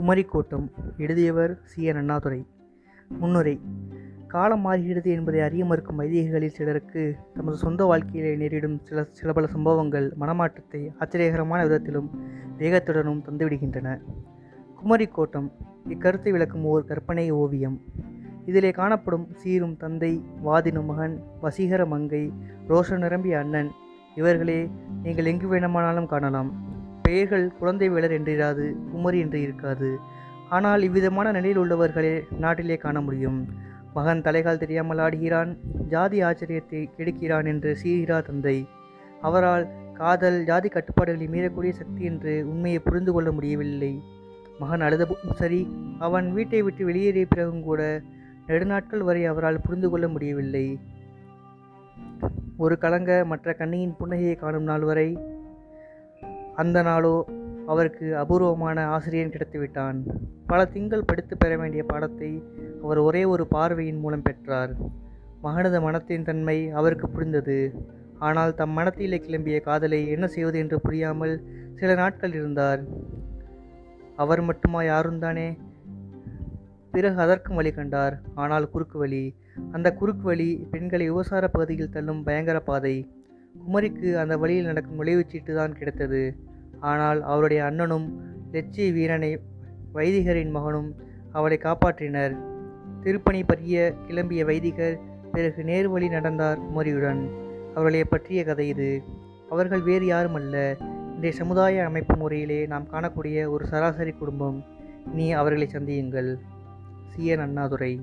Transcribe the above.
குமரிக்கோட்டம் எழுதியவர் C. N. Annadurai. முன்னுரை. காலம் மாறுகிறது என்பதை அறிய மறுக்கும் வைதிகர்களில் சிலருக்கு தமது சொந்த வாழ்க்கையிலே நேரிடும் சில சில பல சம்பவங்கள் மனமாற்றத்தை ஆச்சரியகரமான விதத்திலும் வேகத்துடனும் தந்துவிடுகின்றன. குமரிக்கோட்டம் இக்கருத்தை விளக்கும் ஓர் கற்பனை ஓவியம். இதிலே காணப்படும் சீரும் தந்தை வாதினும் மகன் வசீகர மங்கை ரோஷன் நிரம்பிய அண்ணன் இவர்களே நீங்கள் எங்கு வேண்டுமானாலும் காணலாம். பெயர்கள் குழந்தை வேலர் என்றிராது குமரி என்று இருக்காது. ஆனால் இவ்விதமான நிலையில் உள்ளவர்களே நாட்டிலே காண முடியும். மகன் தலைகால் தெரியாமல் ஆடுகிறான் ஜாதி ஆச்சரியத்தை கெடுக்கிறான் என்று சீகிறார் தந்தை. அவரால் காதல் ஜாதி கட்டுப்பாடுகளை மீறக்கூடிய சக்தி என்று உண்மையை புரிந்து கொள்ள முடியவில்லை. மகன் அழுதபோதும் சரி அவன் வீட்டை விட்டு வெளியேறிய பிறகும் கூட நெடுநாட்கள் வரை அவரால் புரிந்து கொள்ள முடியவில்லை. ஒரு கலங்க மற்ற கண்ணியின் புன்னகையை காணும் நாள் வரை அந்த நாளோ அவருக்கு அபூர்வமான ஆசிரியன் கிடைத்துவிட்டான். பல திங்கள் படித்து பெற வேண்டிய பாடத்தை அவர் ஒரே ஒரு பார்வையின் மூலம் பெற்றார். மகனது மனத்தின் தன்மை அவருக்கு புரிந்தது. ஆனால் தம் மனத்திலே கிளம்பிய காதலை என்ன செய்வது என்று புரியாமல் சில நாட்கள் இருந்தார். அவர் மட்டுமா யாரும் தானே? பிறகு அதற்கும் வழி கண்டார். ஆனால் குறுக்கு வழி. அந்த குறுக்கு வழி பெண்களை விவசார பகுதியில் தள்ளும் பயங்கர பாதை. குமரிக்கு அந்த வழியில் நடக்கும் நுழைவுச்சீட்டு தான் கிடைத்தது. ஆனால் அவருடைய அண்ணனும் லெச்சி வீரனை வைதிகரின் மகனும் அவளை காப்பாற்றினர். திருப்பணி பற்றிய கிளம்பிய வைதிகர் பிறகு நேர்வழி நடந்தார் குமரியுடன் அவர்களை பற்றிய கதை இது. அவர்கள் வேறு யாரும் அல்ல இன்றைய சமுதாய அமைப்பு முறையிலே நாம் காணக்கூடிய ஒரு சராசரி குடும்பம். இனி அவர்களை சந்தியுங்கள். சி. என். அண்ணாதுரை.